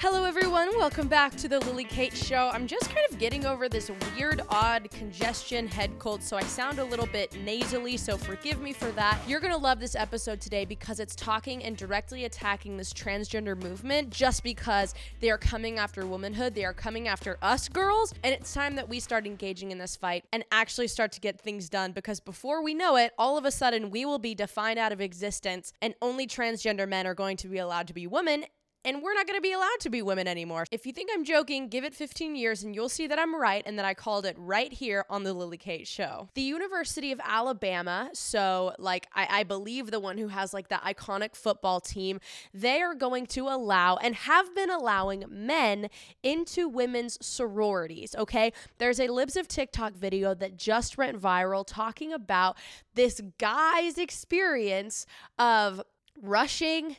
Hello, everyone. Welcome back to the Lily Kate Show. I'm just kind of getting over this weird, odd congestion head cold, so I sound a little bit nasally, so forgive me for that. You're going to love this episode today because it's talking and directly attacking this transgender movement just because they are coming after womanhood. They are coming after us girls, and it's time that we start engaging in this fight and actually start to get things done because before we know it, all of a sudden we will be defined out of existence, and only transgender men are going to be allowed to be women and we're not going to be allowed to be women anymore. If you think I'm joking, give it 15 years and you'll see that I'm right and that I called it right here on the Lily Kate show. The University of Alabama, so like I, I believe the one who has like the iconic football team, they are going to allow and have been allowing men into women's sororities, okay? There's a Libs of TikTok video that just went viral talking about this guy's experience of rushing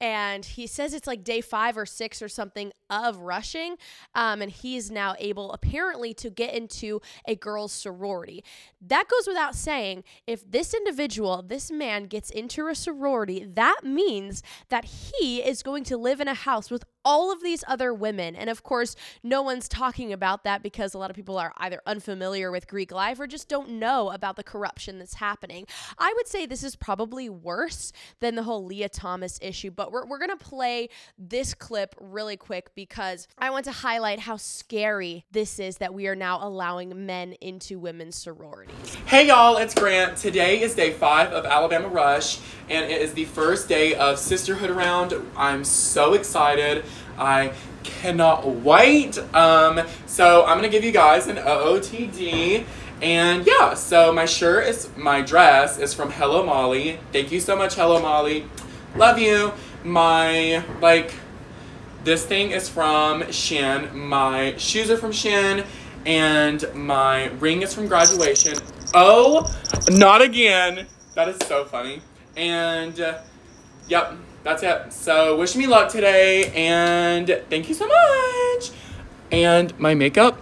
and he says it's like day five or six or something of rushing um, and he's now able apparently to get into a girls sorority. That goes without saying if this individual this man gets into a sorority that means that he is going to live in a house with all of these other women. And of course, no one's talking about that because a lot of people are either unfamiliar with Greek life or just don't know about the corruption that's happening. I would say this is probably worse than the whole Lia Thomas issue, but we're, we're going to play this clip really quick because I want to highlight how scary this is that we are now allowing men into women's sororities. Hey y'all, it's Grant. Today is day five of Alabama Rush, and it is the first day of Sisterhood Round. I'm so excited. I cannot wait. Um, so I'm gonna give you guys an OOTD. And yeah, so my shirt is my dress is from Hello Molly. Thank you so much, Hello Molly. Love you. My like this thing is from Shein. My shoes are from Shein. And my ring is from graduation. Oh, not again. That is so funny. And uh, yep, that's it. So wish me luck today and thank you so much. And my makeup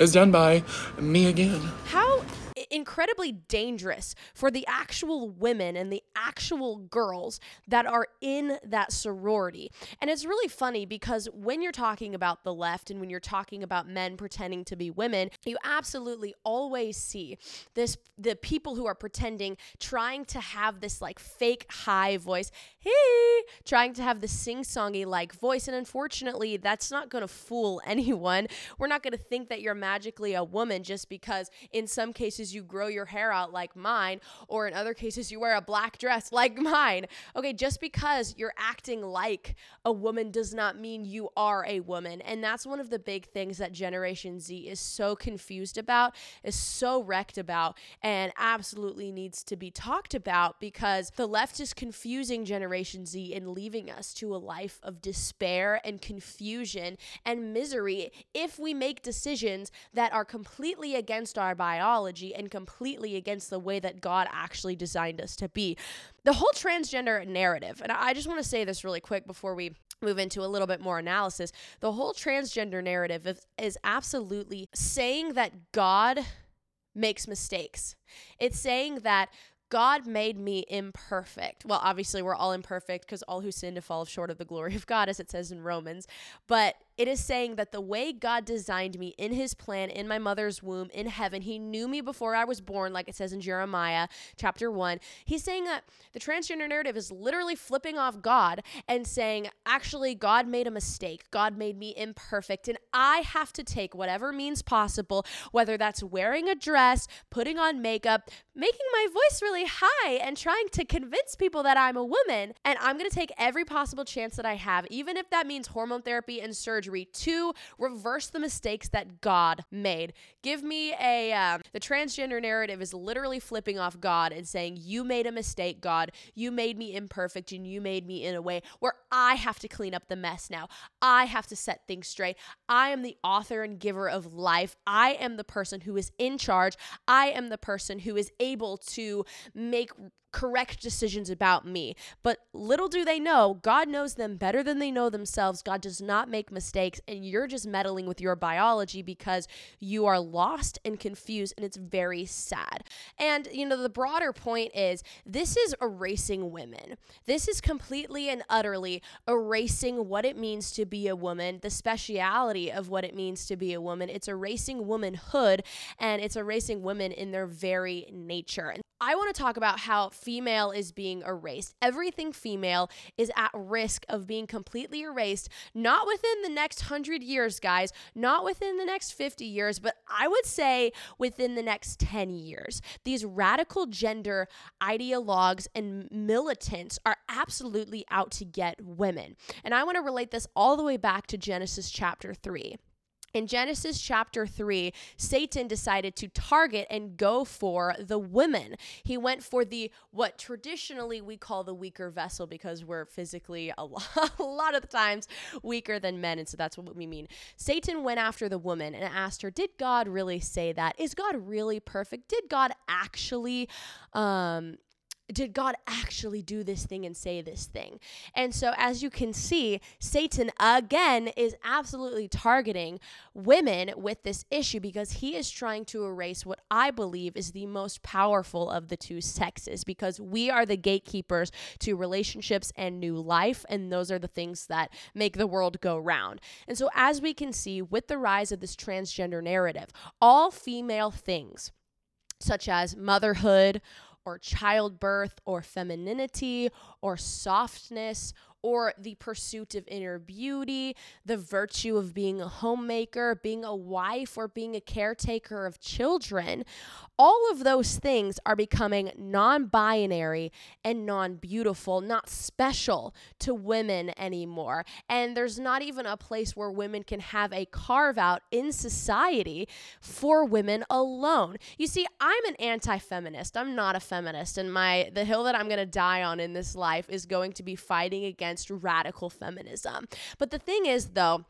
is done by me again. How incredibly dangerous for the actual women and the actual girls that are in that sorority. And it's really funny because when you're talking about the left and when you're talking about men pretending to be women, you absolutely always see this the people who are pretending trying to have this like fake high voice, hey, trying to have the sing-songy like voice and unfortunately that's not going to fool anyone. We're not going to think that you're magically a woman just because in some cases you you grow your hair out like mine, or in other cases, you wear a black dress like mine. Okay, just because you're acting like a woman does not mean you are a woman. And that's one of the big things that Generation Z is so confused about, is so wrecked about, and absolutely needs to be talked about because the left is confusing Generation Z and leaving us to a life of despair and confusion and misery if we make decisions that are completely against our biology and completely against the way that God actually designed us to be. The whole transgender narrative, and I just want to say this really quick before we move into a little bit more analysis. The whole transgender narrative is, is absolutely saying that God makes mistakes. It's saying that God made me imperfect. Well, obviously, we're all imperfect because all who sin to fall short of the glory of God, as it says in Romans. But it is saying that the way God designed me in his plan in my mother's womb in heaven, he knew me before I was born, like it says in Jeremiah chapter 1. He's saying that the transgender narrative is literally flipping off God and saying, actually, God made a mistake. God made me imperfect. And I have to take whatever means possible, whether that's wearing a dress, putting on makeup, making my voice really high, and trying to convince people that I'm a woman. And I'm going to take every possible chance that I have, even if that means hormone therapy and surgery surgery to reverse the mistakes that God made. Give me a, um, the transgender narrative is literally flipping off God and saying, You made a mistake, God. You made me imperfect and you made me in a way where I have to clean up the mess now. I have to set things straight. I am the author and giver of life. I am the person who is in charge. I am the person who is able to make correct decisions about me. But little do they know, God knows them better than they know themselves. God does not make mistakes, and you're just meddling with your biology because you are lost and confused, and it's very sad. And, you know, the broader point is this is erasing women. This is completely and utterly erasing what it means to be a woman, the speciality of what it means to be a woman. It's erasing womanhood, and it's erasing women in their very nature. I want to talk about how female is being erased. Everything female is at risk of being completely erased, not within the next 100 years, guys, not within the next 50 years, but I would say within the next 10 years. These radical gender ideologues and militants are absolutely out to get women. And I want to relate this all the way back to Genesis chapter 3. In Genesis chapter 3, Satan decided to target and go for the women. He went for the what traditionally we call the weaker vessel because we're physically a lot, a lot of the times weaker than men. And so that's what we mean. Satan went after the woman and asked her, Did God really say that? Is God really perfect? Did God actually um, did God actually do this thing and say this thing? And so, as you can see, Satan again is absolutely targeting women with this issue because he is trying to erase what I believe is the most powerful of the two sexes because we are the gatekeepers to relationships and new life. And those are the things that make the world go round. And so, as we can see, with the rise of this transgender narrative, all female things, such as motherhood, or childbirth or femininity or softness or the pursuit of inner beauty, the virtue of being a homemaker, being a wife, or being a caretaker of children, all of those things are becoming non binary and non beautiful, not special to women anymore. And there's not even a place where women can have a carve out in society for women alone. You see, I'm an anti feminist. I'm not a feminist. And my the hill that I'm going to die on in this life is going to be fighting against radical feminism. But the thing is, though,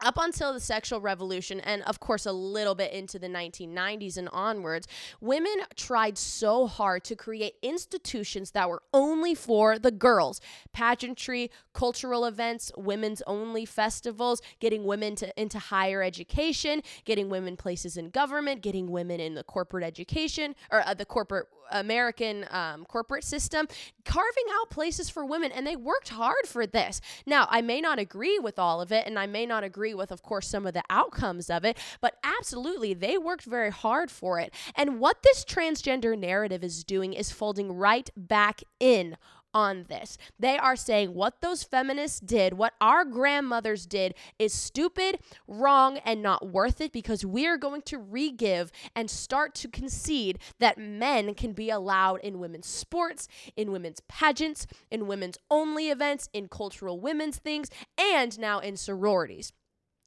up until the sexual revolution and of course a little bit into the 1990s and onwards women tried so hard to create institutions that were only for the girls pageantry cultural events women's only festivals getting women to into higher education getting women places in government getting women in the corporate education or uh, the corporate American um, corporate system, carving out places for women, and they worked hard for this. Now, I may not agree with all of it, and I may not agree with, of course, some of the outcomes of it, but absolutely, they worked very hard for it. And what this transgender narrative is doing is folding right back in on this. They are saying what those feminists did, what our grandmothers did, is stupid, wrong, and not worth it because we are going to re-give and start to concede that men can be allowed in women's sports, in women's pageants, in women's only events, in cultural women's things, and now in sororities.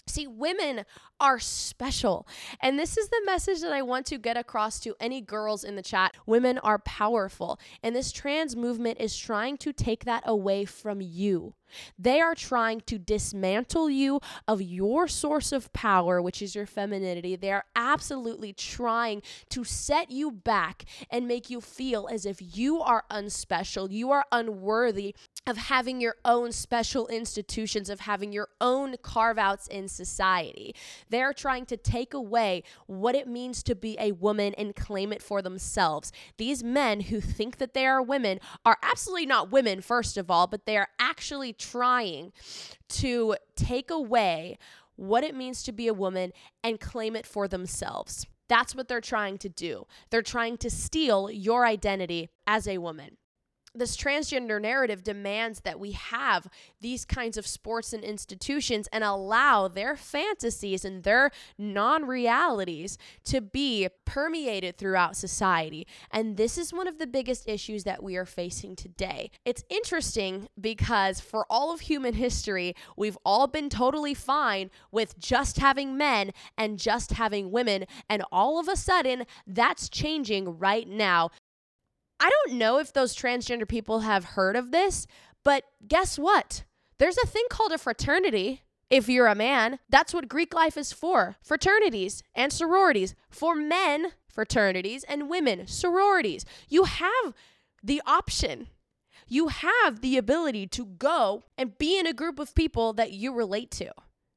See, women are special. And this is the message that I want to get across to any girls in the chat. Women are powerful. And this trans movement is trying to take that away from you. They are trying to dismantle you of your source of power, which is your femininity. They are absolutely trying to set you back and make you feel as if you are unspecial, you are unworthy of having your own special institutions, of having your own carve outs in society. They're trying to take away what it means to be a woman and claim it for themselves. These men who think that they are women are absolutely not women, first of all, but they are actually trying to take away what it means to be a woman and claim it for themselves. That's what they're trying to do. They're trying to steal your identity as a woman this transgender narrative demands that we have these kinds of sports and institutions and allow their fantasies and their non realities to be permeated throughout society. And this is one of the biggest issues that we are facing today. It's interesting because for all of human history, we've all been totally fine with just having men and just having women. And all of a sudden, that's changing right now I don't know if those transgender people have heard of this, but guess what? There's a thing called a fraternity. If you're a man, that's what Greek life is for fraternities and sororities. For men, fraternities, and women, sororities. You have the option. You have the ability to go and be in a group of people that you relate to.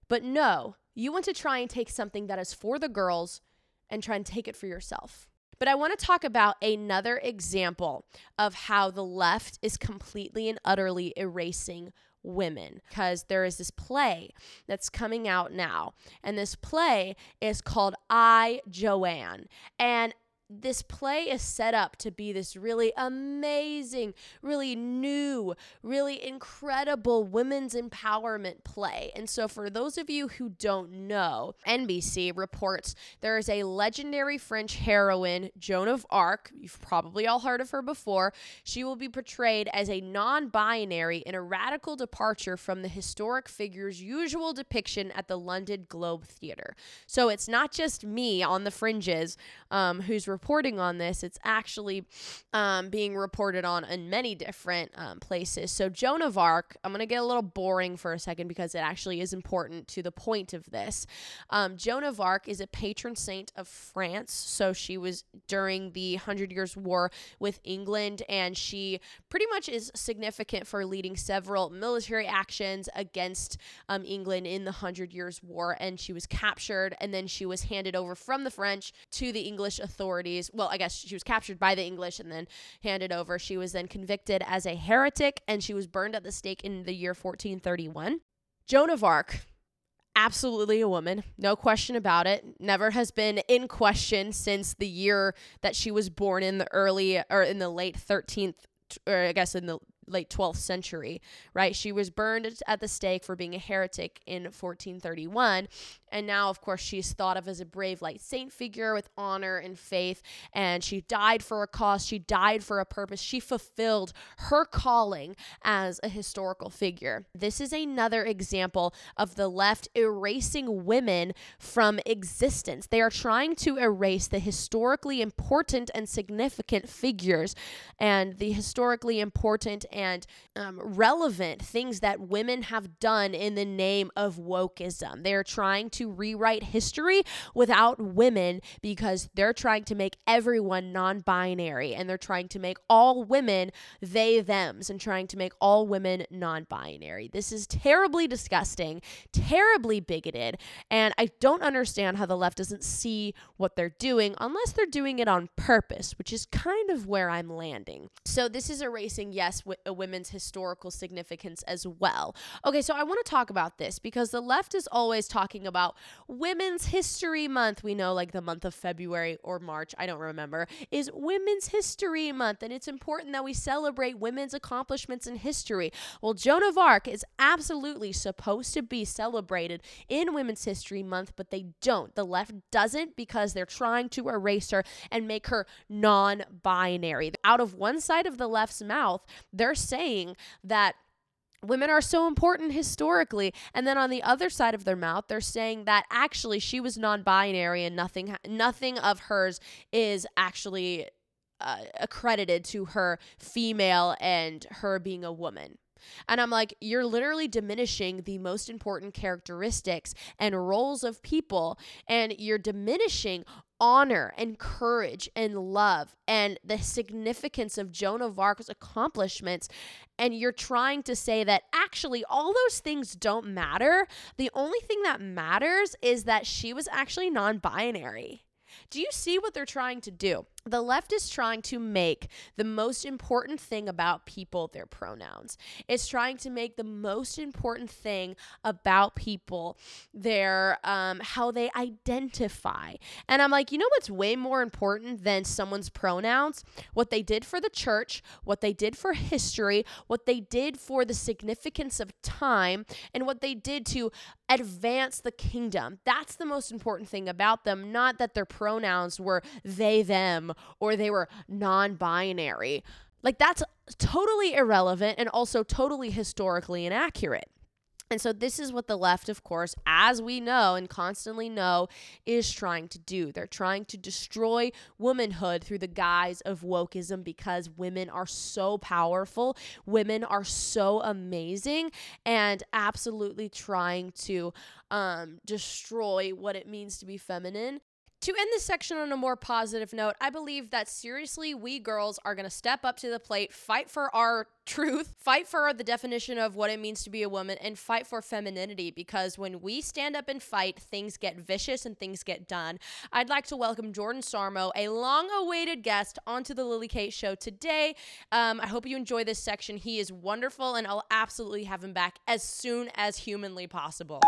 But no, you want to try and take something that is for the girls and try and take it for yourself. But I want to talk about another example of how the left is completely and utterly erasing women because there is this play that's coming out now and this play is called I Joanne and this play is set up to be this really amazing, really new, really incredible women's empowerment play. And so, for those of you who don't know, NBC reports there is a legendary French heroine, Joan of Arc. You've probably all heard of her before. She will be portrayed as a non binary in a radical departure from the historic figure's usual depiction at the London Globe Theatre. So, it's not just me on the fringes um, who's reporting on this. It's actually um, being reported on in many different um, places. So, Joan of Arc, I'm going to get a little boring for a second because it actually is important to the point of this. Um, Joan of Arc is a patron saint of France. So, she was during the Hundred Years' War with England, and she pretty much is significant for leading several military actions against um, England in the Hundred Years' War. And she was captured, and then she was handed over from the French to the English authorities. Well, I guess she was captured by the English and then handed over. She was then convicted as a heretic and she was burned at the stake in the year 1431. Joan of Arc, absolutely a woman, no question about it. Never has been in question since the year that she was born in the early or in the late 13th or I guess in the late 12th century, right? She was burned at the stake for being a heretic in 1431. And now, of course, she's thought of as a brave, light saint figure with honor and faith. And she died for a cause, she died for a purpose. She fulfilled her calling as a historical figure. This is another example of the left erasing women from existence. They are trying to erase the historically important and significant figures and the historically important and um, relevant things that women have done in the name of wokeism. They are trying to rewrite history without women because they're trying to make everyone non binary and they're trying to make all women they thems and trying to make all women non binary. This is terribly disgusting, terribly bigoted, and I don't understand how the left doesn't see what they're doing unless they're doing it on purpose, which is kind of where I'm landing. So, this is erasing, yes, w- a women's historical significance as well. Okay, so I want to talk about this because the left is always talking about Women's History Month. We know, like the month of February or March, I don't remember, is Women's History Month, and it's important that we celebrate women's accomplishments in history. Well, Joan of Arc is absolutely supposed to be celebrated in Women's History Month, but they don't. The left doesn't because they're trying to erase her and make her non binary. Out of one side of the left's mouth, they're saying that women are so important historically and then on the other side of their mouth they're saying that actually she was non-binary and nothing nothing of hers is actually uh, accredited to her female and her being a woman. And I'm like, you're literally diminishing the most important characteristics and roles of people, and you're diminishing honor and courage and love and the significance of Joan of Arc's accomplishments. And you're trying to say that actually all those things don't matter. The only thing that matters is that she was actually non binary. Do you see what they're trying to do? The left is trying to make the most important thing about people their pronouns. It's trying to make the most important thing about people their um, how they identify. And I'm like, you know what's way more important than someone's pronouns? What they did for the church, what they did for history, what they did for the significance of time, and what they did to advance the kingdom. That's the most important thing about them, not that their pronouns were they, them, or they were non binary. Like, that's totally irrelevant and also totally historically inaccurate. And so, this is what the left, of course, as we know and constantly know, is trying to do. They're trying to destroy womanhood through the guise of wokeism because women are so powerful, women are so amazing, and absolutely trying to um, destroy what it means to be feminine to end this section on a more positive note, I believe that seriously, we girls are going to step up to the plate, fight for our truth, fight for the definition of what it means to be a woman, and fight for femininity because when we stand up and fight, things get vicious and things get done. I'd like to welcome Jordan Sarmo, a long awaited guest, onto the Lily Kate Show today. Um, I hope you enjoy this section. He is wonderful, and I'll absolutely have him back as soon as humanly possible.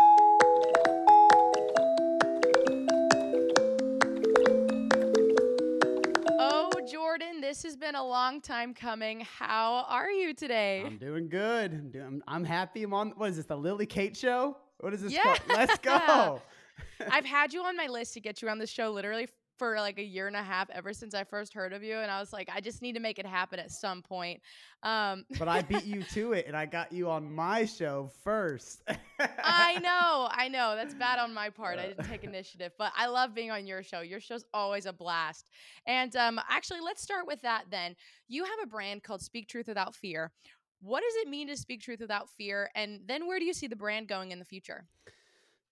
Jordan, this has been a long time coming. How are you today? I'm doing good. I'm, doing, I'm happy. I'm on. What is this? The Lily Kate show? What is this? Yeah. called? Let's go. I've had you on my list to get you on the show literally for like a year and a half ever since I first heard of you. And I was like, I just need to make it happen at some point. Um, but I beat you to it, and I got you on my show first. I know, I know. That's bad on my part. I didn't take initiative, but I love being on your show. Your show's always a blast. And um, actually, let's start with that then. You have a brand called Speak Truth Without Fear. What does it mean to speak truth without fear? And then where do you see the brand going in the future?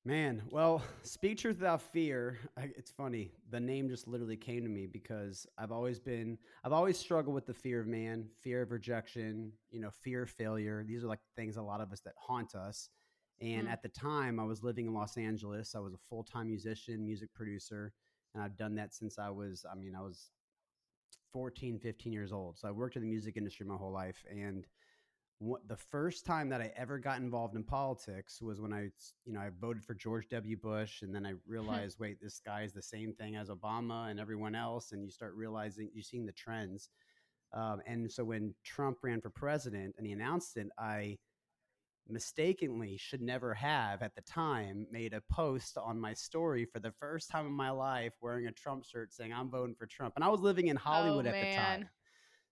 Man, well, speak truth without fear. I, it's funny. The name just literally came to me because I've always been, I've always struggled with the fear of man, fear of rejection, you know, fear of failure. These are like things a lot of us that haunt us. And Mm. at the time, I was living in Los Angeles. I was a full time musician, music producer, and I've done that since I was, I mean, I was 14, 15 years old. So I worked in the music industry my whole life. And the first time that I ever got involved in politics was when I, you know, I voted for George W. Bush, and then I realized, wait, this guy is the same thing as Obama and everyone else, and you start realizing you're seeing the trends. Um, and so when Trump ran for president and he announced it, I mistakenly should never have at the time made a post on my story for the first time in my life wearing a Trump shirt saying I'm voting for Trump. And I was living in Hollywood at the time.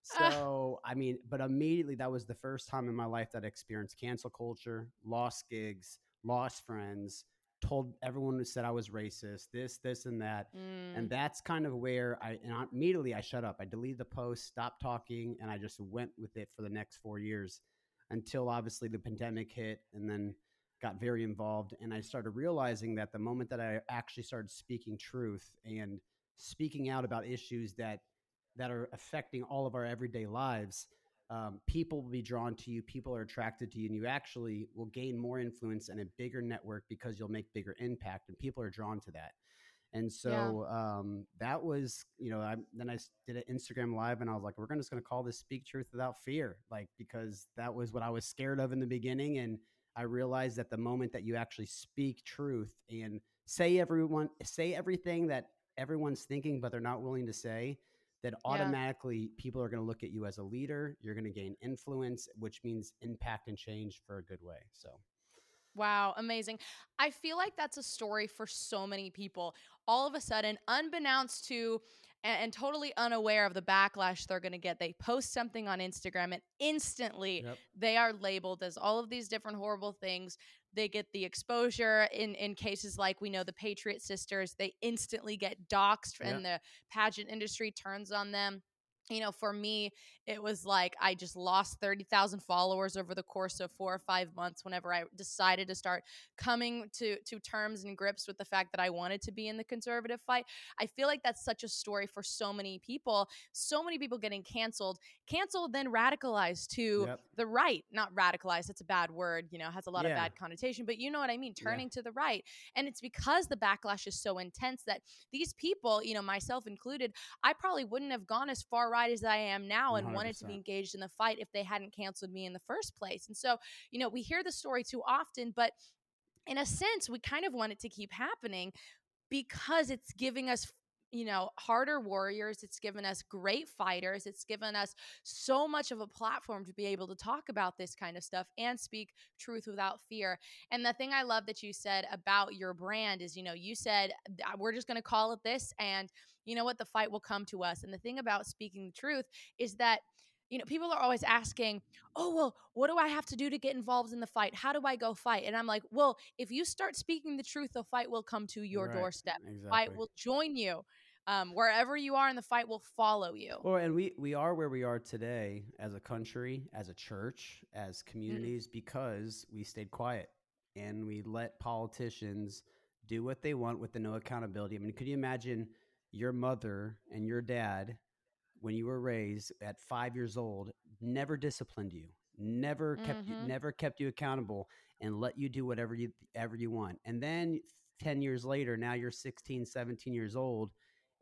So, I mean, but immediately that was the first time in my life that I experienced cancel culture, lost gigs, lost friends, told everyone who said I was racist, this, this, and that. Mm. And that's kind of where I, and I, immediately I shut up. I deleted the post, stopped talking, and I just went with it for the next four years until obviously the pandemic hit and then got very involved. And I started realizing that the moment that I actually started speaking truth and speaking out about issues that that are affecting all of our everyday lives, um, people will be drawn to you. People are attracted to you, and you actually will gain more influence and a bigger network because you'll make bigger impact, and people are drawn to that. And so um, that was, you know, I, then I did an Instagram live, and I was like, we're gonna just gonna call this "Speak Truth Without Fear," like because that was what I was scared of in the beginning, and I realized that the moment that you actually speak truth and say everyone say everything that everyone's thinking, but they're not willing to say, that Yeah. automatically people are going to look at you as a leader. You're going to gain influence, which means impact and change for a good way. So, Wow, amazing. I feel like that's a story for so many people. All of a sudden, unbeknownst to and, and totally unaware of the backlash they're going to get, they post something on Instagram and instantly Yep. they are labeled as all of these different horrible things. They get the exposure in in cases like we know the Patriot Sisters, they instantly get doxxed and the pageant industry turns on them. You know, for me, it was like I just lost 30,000 followers over the course of 4 or 5 months whenever I decided to start coming to to terms and grips with the fact that I wanted to be in the conservative fight. I feel like that's such a story for so many people. So many people getting canceled, canceled then radicalized to Yep. the right, not radicalized. It's a bad word, you know, has a lot of bad connotation, but you know what I mean, Yeah. turning to the right. And it's because the backlash is so intense that these people, you know, myself included, I probably wouldn't have gone as far right as I am now and wanted to be engaged in the fight if they hadn't canceled me in the first place. And so, you know, we hear the story too often, but in a sense, we kind of want it to keep happening because it's giving us you know harder warriors it's given us great fighters it's given us so much of a platform to be able to talk about this kind of stuff and speak truth without fear. And the thing i love that you said about your brand is you know you said "Uh, we're just going to call it this and you know what the fight will come to us. And the thing about speaking the truth is that you know people are always asking oh well what do i have to do to get involved in the fight? How do i go fight? And i'm like well if you start speaking the truth the fight will come to your Right. doorstep. Exactly. fight will join you um, wherever you are in the fight will follow you Well, and we we are where we are today as a country, as a church, as Mm. communities because we stayed quiet and we let politicians do what they want with the no accountability. I mean, could you imagine your mother and your dad when you were raised at five years old never disciplined you, never kept you, Mhm. never kept you accountable, and let you do whatever you ever you want. And then 10 years later, now you're 16, 17 years old,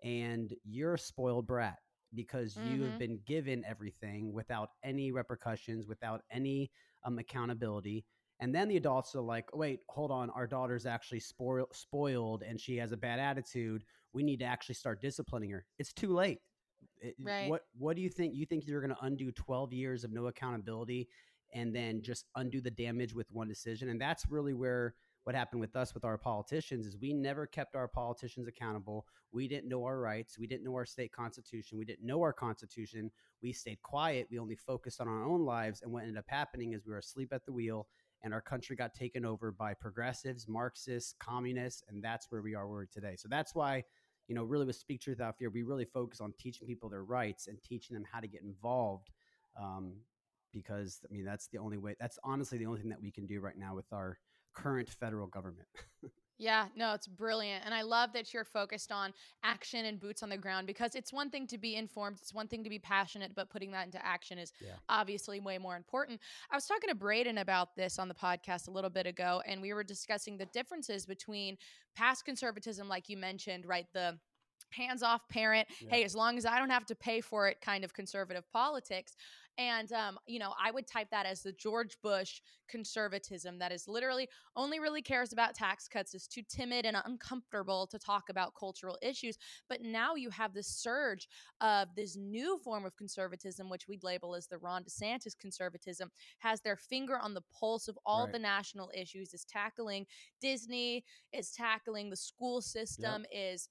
and you're a spoiled brat because you have Mhm. been given everything without any repercussions, without any um, accountability. And then the adults are like, wait, hold on, our daughter's actually spoil- spoiled and she has a bad attitude. We need to actually start disciplining her. It's too late. It- Right. What What do you think? You think you're going to undo 12 years of no accountability and then just undo the damage with one decision? And that's really where what happened with us with our politicians is we never kept our politicians accountable. We didn't know our rights. We didn't know our state constitution. We didn't know our constitution. We stayed quiet. We only focused on our own lives. And what ended up happening is we were asleep at the wheel and our country got taken over by progressives, Marxists, communists, and that's where we are where today. So that's why, you know, really with Speak Truth Out Fear, we really focus on teaching people their rights and teaching them how to get involved. Um, because I mean, that's the only way. That's honestly the only thing that we can do right now with our current federal government. Yeah, no, it's brilliant. And I love that you're focused on action and boots on the ground because it's one thing to be informed, it's one thing to be passionate, but putting that into action is Yeah. obviously way more important. I was talking to Braden about this on the podcast a little bit ago, and we were discussing the differences between past conservatism, like you mentioned, right? The hands off parent, Yeah. hey, as long as I don't have to pay for it kind of conservative politics. And, um, you know, I would type that as the George Bush conservatism that is literally only really cares about tax cuts, is too timid and uncomfortable to talk about cultural issues. But now you have this surge of this new form of conservatism, which we'd label as the Ron DeSantis conservatism, has their finger on the pulse of all Right. the national issues, is tackling Disney, is tackling the school system, is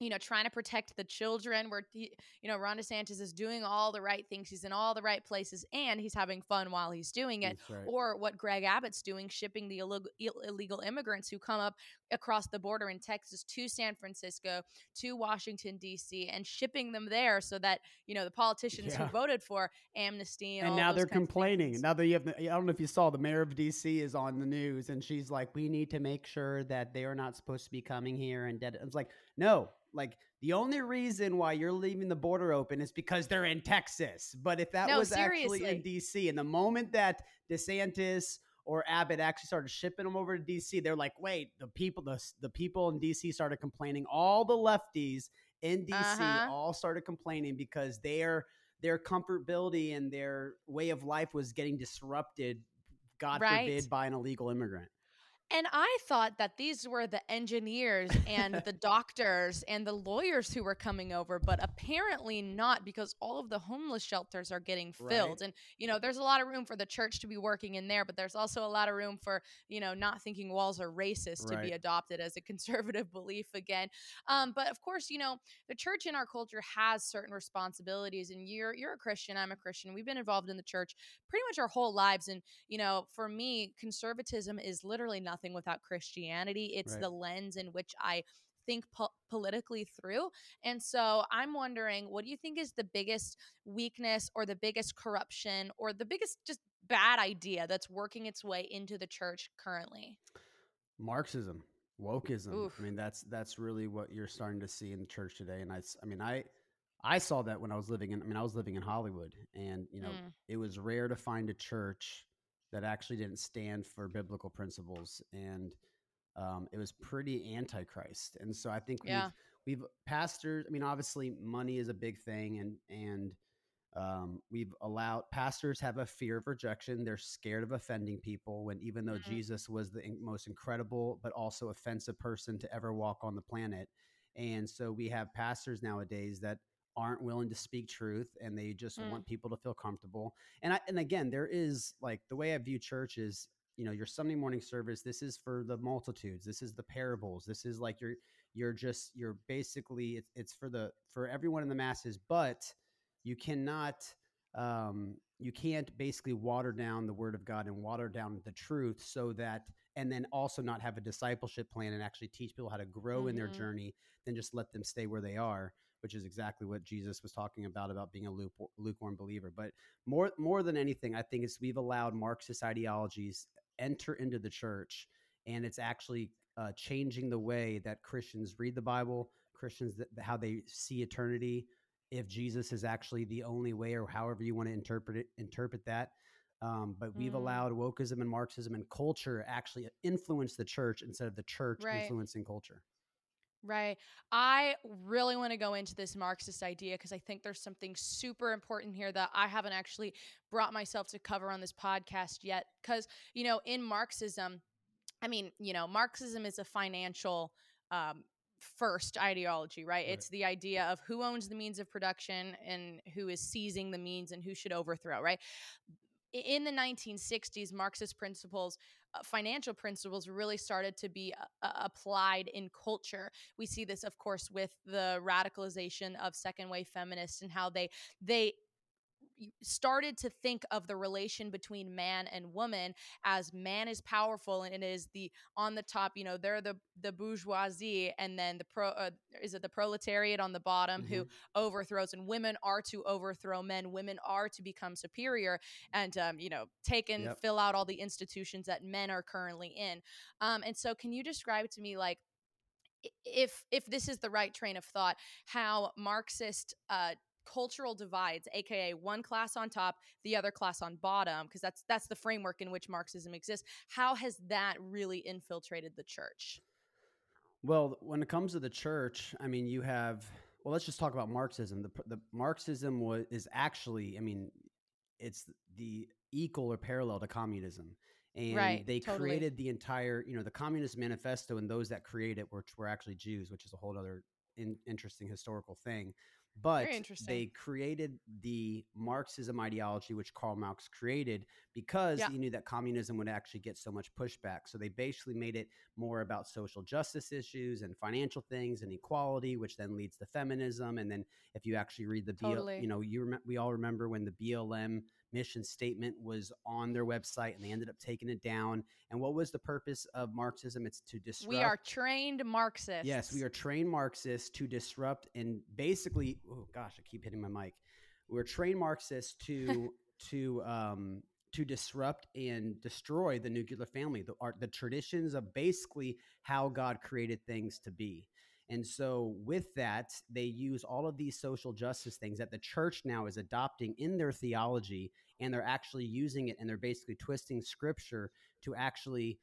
you know, trying to protect the children. Where you know, Ron DeSantis is doing all the right things. He's in all the right places, and he's having fun while he's doing it. Right. Or what Greg Abbott's doing, shipping the illegal, Ill- illegal immigrants who come up across the border in Texas to San Francisco, to Washington D.C., and shipping them there so that you know the politicians who voted for amnesty and, and now they're complaining. Now that you have, the, I don't know if you saw the mayor of DC is on the news, and she's like, "We need to make sure that they are not supposed to be coming here." And dead. It's like, no, like the only reason why you're leaving the border open is because they're in Texas. But if that No, was actually in. DC, and the moment that DeSantis or Abbott actually started shipping them over to DC, they're like, "Wait, the people, the the people in DC started complaining. All the lefties in DC Uh-huh. all started complaining because they're." their comfortability and their way of life was getting disrupted god Right. forbid by an illegal immigrant And I thought that these were the engineers and the doctors and the lawyers who were coming over, but apparently not because all of the homeless shelters are getting filled. Right. And, you know, there's a lot of room for the church to be working in there, but there's also a lot of room for, you know, not thinking walls are racist to be adopted as a conservative belief again. Um, but of course, you know, the church in our culture has certain responsibilities and you're you're a Christian, I'm a Christian. We've been involved in the church pretty much our whole lives and you know, for me, conservatism is literally nothing without Christianity. It's Right. the lens in which I think po- politically through. And so I'm wondering, what do you think is the biggest weakness or the biggest corruption or the biggest just bad idea that's working its way into the church currently? marxism wokeism Oof. i mean that's that's really what you're starting to see in the church today and I, I mean i i saw that when i was living in i mean i was living in hollywood and you know Mm. it was rare to find a church that actually didn't stand for biblical principles and um, it was pretty antichrist and so i think Yeah. we've we've pastors i mean obviously money is a big thing and and um, we've allowed pastors have a fear of rejection they're scared of offending people when even though Mhm. jesus was the most incredible but also offensive person to ever walk on the planet and so we have pastors nowadays that aren't willing to speak truth and they just Mm. want people to feel comfortable and I, and again there is like the way i view church is you know your sunday morning service this is for the multitudes this is the parables this is like you're you're just you're basically it's, it's for the for everyone in the masses but you cannot um you can't basically water down the word of god and water down the truth so that and then also not have a discipleship plan and actually teach people how to grow in their Mhm. journey then just let them stay where they are which is exactly what jesus was talking about about being a lukewarm believer but more more than anything i think is we've allowed marxist ideologies enter into the church and it's actually uh, changing the way that Christians read the Bible, Christians that, how they see eternity, if Jesus is actually the only way, or however you want to interpret it, interpret that. Um, but we've Mm. allowed wokeism and Marxism and culture actually influence the church instead of the church Right. influencing culture. Right. I really want to go into this Marxist idea because I think there's something super important here that I haven't actually brought myself to cover on this podcast yet. Because, you know, in Marxism, I mean, you know, Marxism is a financial um, first ideology, right? Right. It's the idea of who owns the means of production and who is seizing the means and who should overthrow, right? In the 1960s, Marxist principles, financial principles, really started to be uh, uh, applied in culture. We see this, of course, with the radicalization of second wave feminists and how they they started to think of the relation between man and woman as man is powerful and it is the on the top you know they're the the bourgeoisie and then the pro uh, is it the proletariat on the bottom who overthrows and women are to overthrow men women are to become superior and um, you know take and Yep. fill out all the institutions that men are currently in um, and so can you describe to me like if if this is the right train of thought how marxist uh, cultural divides aka one class on top the other class on bottom because that's that's the framework in which marxism exists how has that really infiltrated the church Well, when it comes to the church, I mean, you have. Well, let's just talk about Marxism. The the Marxism was is actually, I mean, it's the equal or parallel to communism, and Right, they totally. created the entire, you know, the Communist Manifesto, and those that created it, which were actually Jews, which is a whole other in, interesting historical thing. But they created the Marxism ideology, which Karl Marx created, because Yeah. he knew that communism would actually get so much pushback. So they basically made it more about social justice issues and financial things and equality, which then leads to feminism. And then if you actually read the BL, Totally. you know, you rem- we all remember when the BLM mission statement was on their website and they ended up taking it down. And what was the purpose of Marxism? It's to disrupt. we are trained marxists Yes, we are trained Marxists to disrupt and basically. Oh gosh, I keep hitting my mic. We're trained Marxists to to um, to disrupt and destroy the nuclear family, the art, the traditions of basically how God created things to be. And so, with that, they use all of these social justice things that the church now is adopting in their theology, and they're actually using it, and they're basically twisting scripture to actually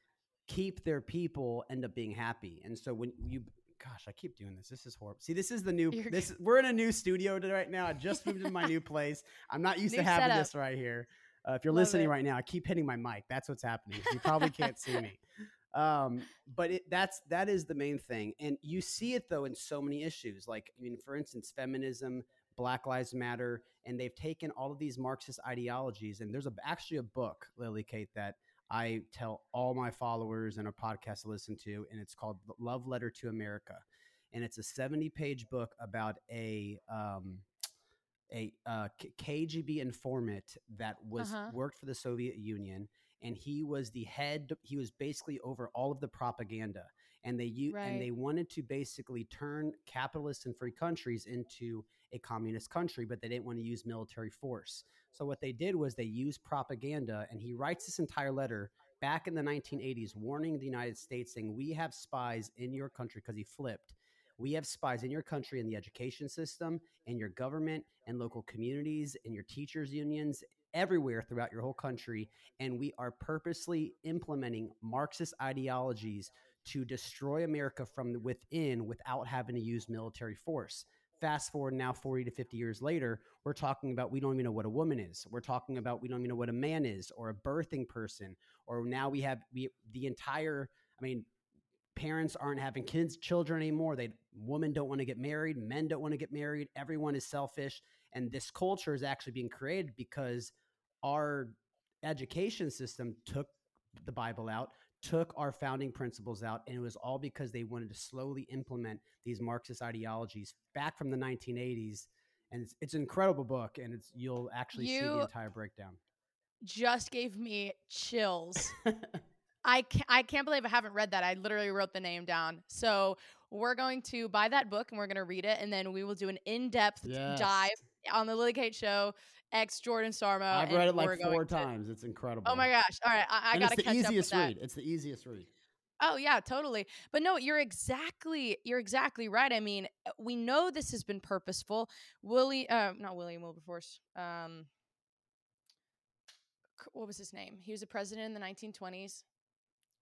keep their people end up being happy. And so, when you, gosh, I keep doing this. This is horrible. See, this is the new. You're This we're in a new studio right now. I just moved into my new place. I'm not used to having setup. this right here. Uh, if you're Love listening it. right now, I keep hitting my mic. That's what's happening. You probably can't see me. Um, but it, that's that is the main thing, and you see it though in so many issues. Like, I mean, for instance, feminism, Black Lives Matter, and they've taken all of these Marxist ideologies. And there's a, actually a book, Lily Kate, that I tell all my followers and a podcast to listen to, and it's called Love Letter to America, and it's a 70 page book about a um, a uh, KGB informant that was Uh-huh. worked for the Soviet Union, and he was the head. He was basically over all of the propaganda, and they u- Right. and they wanted to basically turn capitalist and free countries into a communist country, but they didn't want to use military force. So what they did was they used propaganda, and he writes this entire letter back in the 1980s, warning the United States, saying, "We have spies in your country," because he flipped. We have spies in your country in the education system, in your government, and local communities, in your teachers' unions, everywhere throughout your whole country. And we are purposely implementing Marxist ideologies to destroy America from within without having to use military force. Fast forward now 40 to 50 years later, we're talking about we don't even know what a woman is. We're talking about we don't even know what a man is or a birthing person. Or now we have we, the entire, I mean, parents aren't having kids children anymore they women don't want to get married men don't want to get married everyone is selfish and this culture is actually being created because our education system took the bible out took our founding principles out and it was all because they wanted to slowly implement these marxist ideologies back from the 1980s and it's, it's an incredible book and it's you'll actually see the entire breakdown just gave me chills I can't, I can't believe I haven't read that. I literally wrote the name down. So we're going to buy that book and we're going to read it, and then we will do an in-depth Yes. dive on the Lily Kate Show. Ex Jordan Sarmo. i've read it like four to- times it's incredible. Oh my gosh! All right, I, I gotta it's the catch up with easiest that. read it's the easiest read Oh yeah, totally. But no, you're exactly you're exactly right. I mean, uh, we know this has been purposeful. Willie, uh, not William Wilberforce. Um, what was his name? He was a president in the 1920s.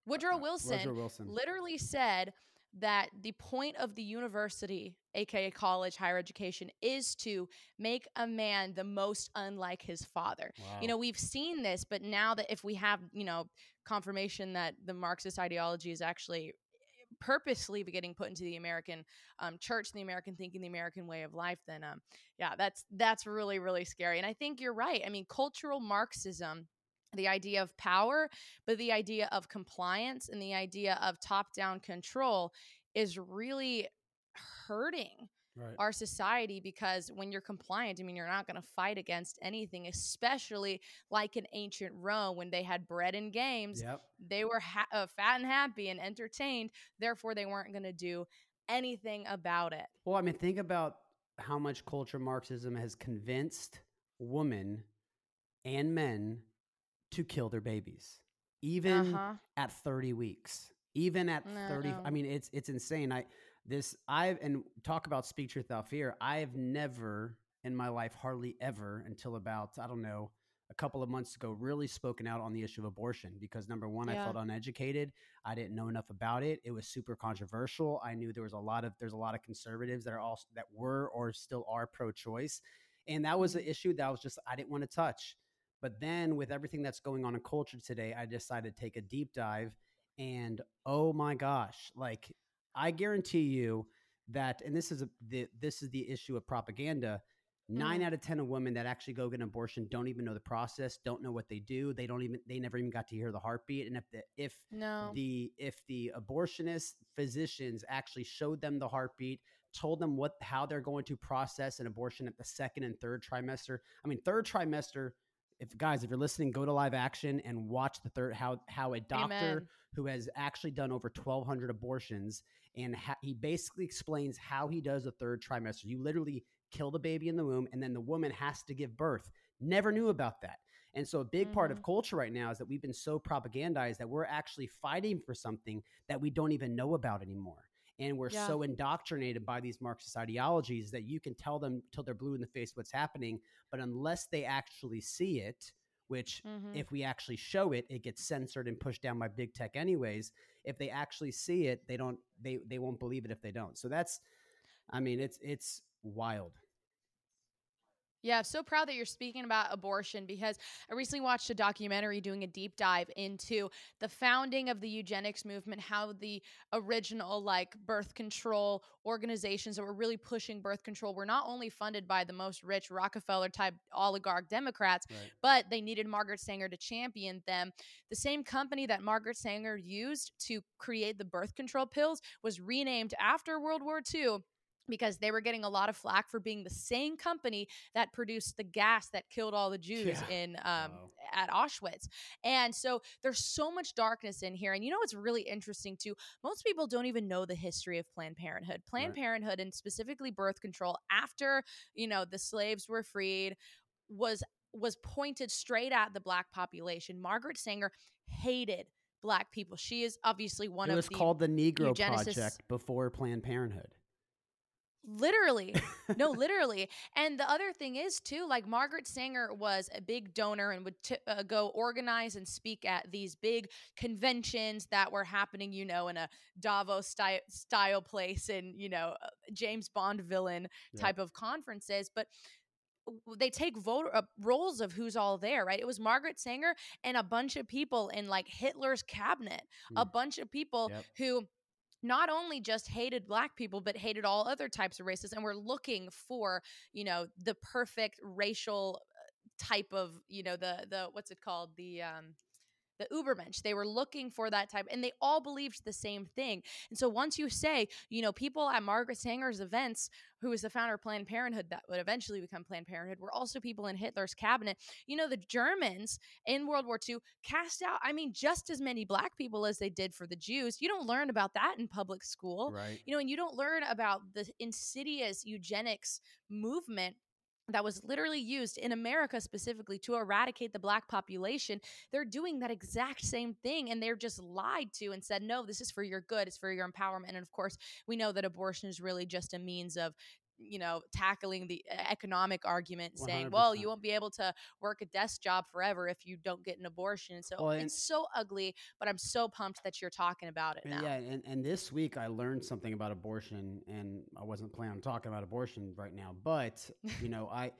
Woodrow Uh, Wilson Woodrow Wilson. literally said that the point of the university, aka college, higher education, is to make a man the most unlike his father. You know, we've seen this, but now that if we have, you know, confirmation that the Marxist ideology is actually purposely getting put into the American um, church, the American thinking, the American way of life, then um, yeah, that's that's really really scary. And I think you're right. I mean, cultural Marxism. The idea of power, but the idea of compliance and the idea of top down control is really hurting right. our society because when you're compliant, I mean, you're not going to fight against anything, especially like in ancient Rome when they had bread and games. Yep. They were ha- uh, fat and happy and entertained. Therefore, they weren't going to do anything about it. Well, I mean, think about how much culture Marxism has convinced women and men to kill their babies, even Uh-huh. at 30 weeks, even at No, 30. no. I mean, it's it's insane. I this I've and talk about speak truth without fear. I've never in my life, hardly ever, until about I don't know a couple of months ago, really spoken out on the issue of abortion because number one, I felt uneducated. I didn't know enough about it. It was super controversial. I knew there was a lot of there's a lot of conservatives that are also that were or still are pro-choice, and that was an issue that I was just I didn't want to touch. But then with everything that's going on in culture today, I decided to take a deep dive, and oh my gosh, like I guarantee you that, and this is a the, this is the issue of propaganda. 9 Mhm. out of ten of women that actually go get an abortion don't even know the process, don't know what they do. They don't even they never even got to hear the heartbeat. And if the if No. the if the abortionist physicians actually showed them the heartbeat told them what how they're going to process an abortion at the second and third trimester i mean third trimester if guys if you're listening go to live action and watch the third how how a doctor Amen. who has actually done over 1200 abortions and ha- he basically explains how he does the third trimester you literally kill the baby in the womb and then the woman has to give birth never knew about that and so a big part of mm-hmm. culture right now is that we've been so propagandized that we're actually fighting for something that we don't even know about anymore. And we're Yeah. so indoctrinated by these Marxist ideologies that you can tell them till they're blue in the face what's happening, but unless they actually see it, which Mhm. if we actually show it, it gets censored and pushed down by big tech anyways. If they actually see it, they don't they they won't believe it if they don't. So that's I mean, it's it's wild. Yeah, I'm so proud that you're speaking about abortion because I recently watched a documentary doing a deep dive into the founding of the eugenics movement, how the original like birth control organizations that were really pushing birth control were not only funded by the most rich Rockefeller type oligarch Democrats, Right. but they needed Margaret Sanger to champion them. The same company that Margaret Sanger used to create the birth control pills was renamed after World War II because they were getting a lot of flack for being the same company that produced the gas that killed all the Jews Yeah. in um, Wow. at Auschwitz. And so there's so much darkness in here. And you know what's really interesting too? Most people don't even know the history of Planned Parenthood. Planned Right. Parenthood and specifically birth control after, you know, the slaves were freed was was pointed straight at the black population. Margaret Sanger hated black people. She is obviously one of the most. it of was the called the Negro eugenicists- Project before Planned Parenthood. Literally no literally and the other thing is too like margaret sanger was a big donor and would t- uh, go organize and speak at these big conventions that were happening you know in a davos style, style place and you know uh, james bond villain Yeah. type of conferences but they take vote uh, roles of who's all there right it was margaret sanger and a bunch of people in like hitler's cabinet a Mm. bunch of people Yep. who not only just hated black people but hated all other types of races and we're looking for you know the perfect racial uh, type of you know the the what's it called? The um the ubermensch they were looking for that type and they all believed the same thing and so once you say you know people at margaret sanger's events who was the founder of planned parenthood that would eventually become planned parenthood were also people in hitler's cabinet. You know the germans in world war ii cast out i mean just as many black people as they did for the jews. You don't learn about that in public school. Right. you know, and you don't learn about the insidious eugenics movement that was literally used in America specifically to eradicate the black population, they're doing that exact same thing and they're just lied to and said, no, this is for your good, it's for your empowerment. And of course, we know that abortion is really just a means of you know tackling the economic argument saying well you won't be able to work a desk job forever if you don't get an abortion. So well, it's so ugly but i'm so pumped that you're talking about it now yeah and, and this week i learned something about abortion and i wasn't planning on talking about abortion right now but you know i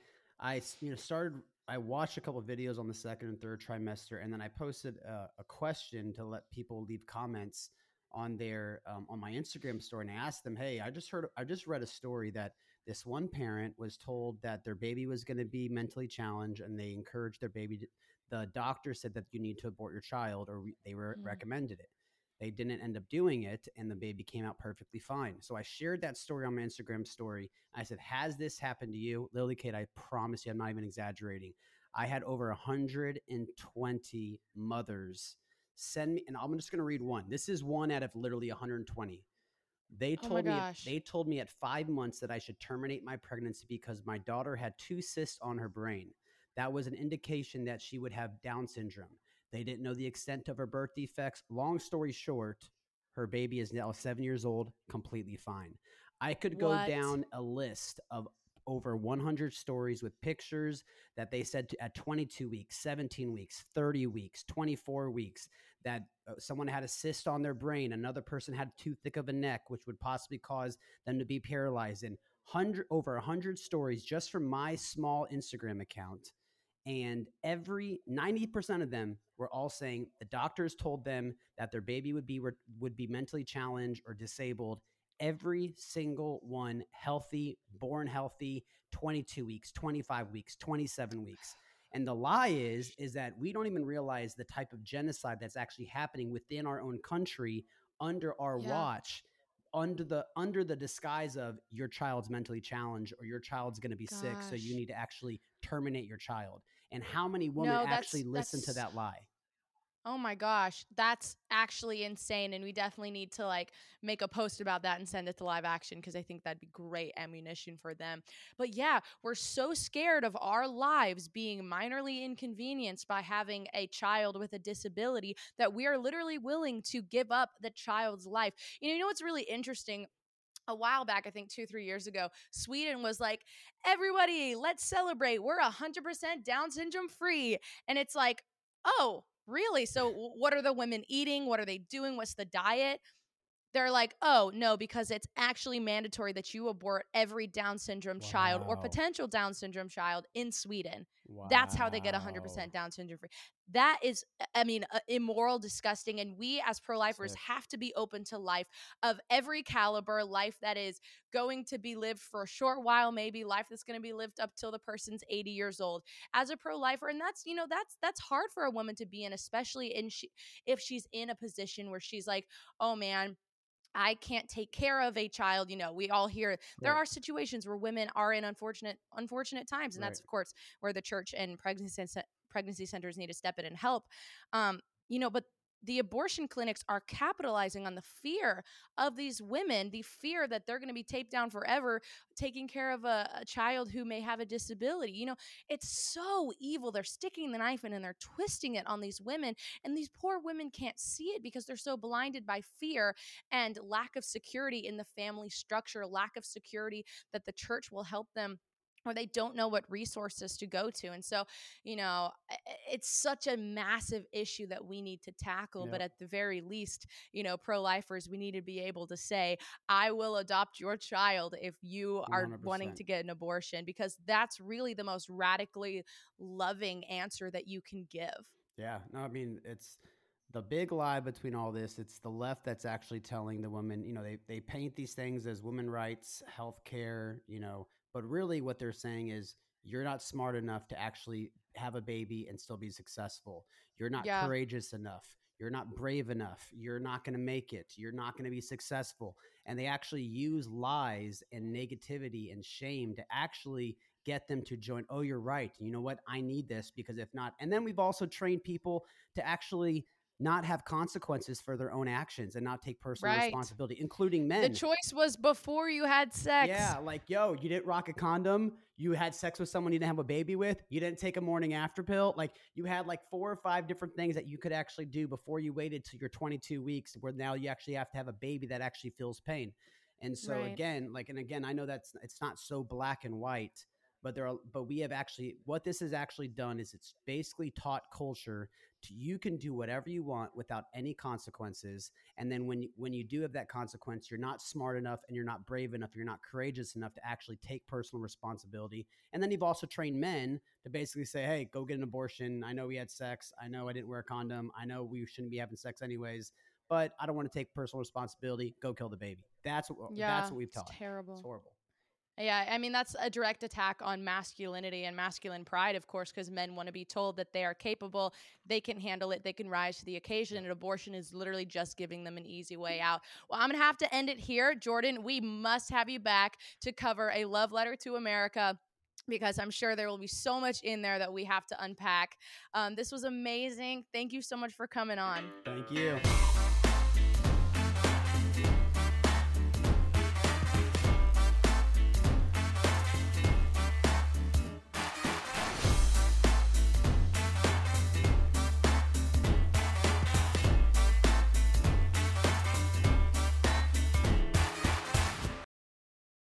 i you know started I watched a couple videos on the second and third trimester, and then I posted a, a question to let people leave comments on their um, on my Instagram story, and I asked them, "Hey, I just heard, I just read a story that this one parent was told that their baby was going to be mentally challenged and they encouraged their baby to, the doctor said that you need to abort your child or re, they were mm-hmm. recommended it. They didn't end up doing it and the baby came out perfectly fine. So i shared that story on my instagram story. I said has this happened to you? Lily kate i promise you i'm not even exaggerating. I had over 120 mothers send me and i'm just going to read one. This is one out of literally 120 they oh told oh me they told me at 5 months that I should terminate my pregnancy because my daughter had two cysts on her brain. That was an indication that she would have down syndrome. They didn't know the extent of her birth defects. Long story short, her baby is now 7 years old, completely fine. I could go what? down a list of over 100 stories with pictures that they said to, at 22 weeks, 17 weeks, 30 weeks, 24 weeks that uh, someone had a cyst on their brain, another person had too thick of a neck, which would possibly cause them to be paralyzed. And hundred over a 100 stories just from my small Instagram account. And every 90% of them were all saying the doctors told them that their baby would be would be mentally challenged or disabled every single one healthy, born healthy, 22 weeks, 25 weeks, 27 weeks. And the lie is is that we don't even realize the type of genocide that's actually happening within our own country under our yeah. watch under the under the disguise of your child's mentally challenged or your child's going to be Gosh. sick so you need to actually terminate your child. And how many women no, actually listen to that lie? Oh my gosh, that's actually insane. And we definitely need to like make a post about that and send it to live action because I think that'd be great ammunition for them. But yeah, we're so scared of our lives being minorly inconvenienced by having a child with a disability that we are literally willing to give up the child's life. You know, you know what's really interesting? a while back, I think two, three years ago, Sweden was like, everybody, let's celebrate. We're 100% Down syndrome free. And it's like, oh, Really? So, what are the women eating? What are they doing? What's the diet? They're like, oh, no, because it's actually mandatory that you abort every Down syndrome wow. child or potential Down syndrome child in Sweden. Wow. That's how they get 100% Down syndrome free. That is, I mean, uh, immoral, disgusting. And we as pro lifers have to be open to life of every caliber, life that is going to be lived for a short while, maybe life that's going to be lived up till the person's 80 years old as a pro lifer. And that's, you know, that's, that's hard for a woman to be in, especially in she, if she's in a position where she's like, oh man, I can't take care of a child. You know, we all hear there right. are situations where women are in unfortunate, unfortunate times, and right. that's of course where the church and pregnancy pregnancy centers need to step in and help. Um, you know, but the abortion clinics are capitalizing on the fear of these women, the fear that they're going to be taped down forever, taking care of a, a, child who may have a disability. You know, it's so evil. They're sticking the knife in and they're twisting it on these women. And these poor women can't see it because they're so blinded by fear and lack of security in the family structure, lack of security that the church will help them or they don't know what resources to go to. And so, you know, it's such a massive issue that we need to tackle. But at the very least, you know, pro lifers, we need to be able to say, I will adopt your child if you are 100%. wanting to get an abortion, because that's really the most radically loving answer that you can give. Yeah. No, I mean, it's the big lie between all this it's the left that's actually telling the women you know they, they paint these things as women rights health care you know but really, what they're saying is you're not smart enough to actually have a baby and still be successful. You're not yeah. courageous enough. You're not brave enough. You're not going to make it. You're not going to be successful. And they actually use lies and negativity and shame to actually get them to join. Oh, you're right. You know what? I need this because if not, and then we've also trained people to actually not have consequences for their own actions and not take personal Right. responsibility, including men. The choice was before you had sex. Yeah, like yo, you didn't rock a condom. You had sex with someone you didn't have a baby with. You didn't take a morning after pill. Like you had like four or five different things that you could actually do before you waited till your 22 weeks, where now you actually have to have a baby that actually feels pain. And so Right. again, like and again, I know that's it's not so black and white, but there are but we have actually what this has actually done is it's basically taught culture to you can do whatever you want without any consequences and then when you, when you do have that consequence you're not smart enough and you're not brave enough you're not courageous enough to actually take personal responsibility and then you've also trained men to basically say hey go get an abortion. I know we had sex. I know i didn't wear a condom. I know we shouldn't be having sex anyways but i don't want to take personal responsibility. Go kill the baby. That's what Yeah, that's what we've it's taught. Terrible. it's horrible Yeah, I mean that's a direct attack on masculinity and masculine pride, of course, because men want to be told that they are capable, they can handle it, they can rise to the occasion, and abortion is literally just giving them an easy way out. Well, I'm gonna have to end it here, Jordan. We must have you back to cover a love letter to America. Because I'm sure there will be so much in there that we have to unpack. Um, this was amazing. Thank you so much for coming on. thank you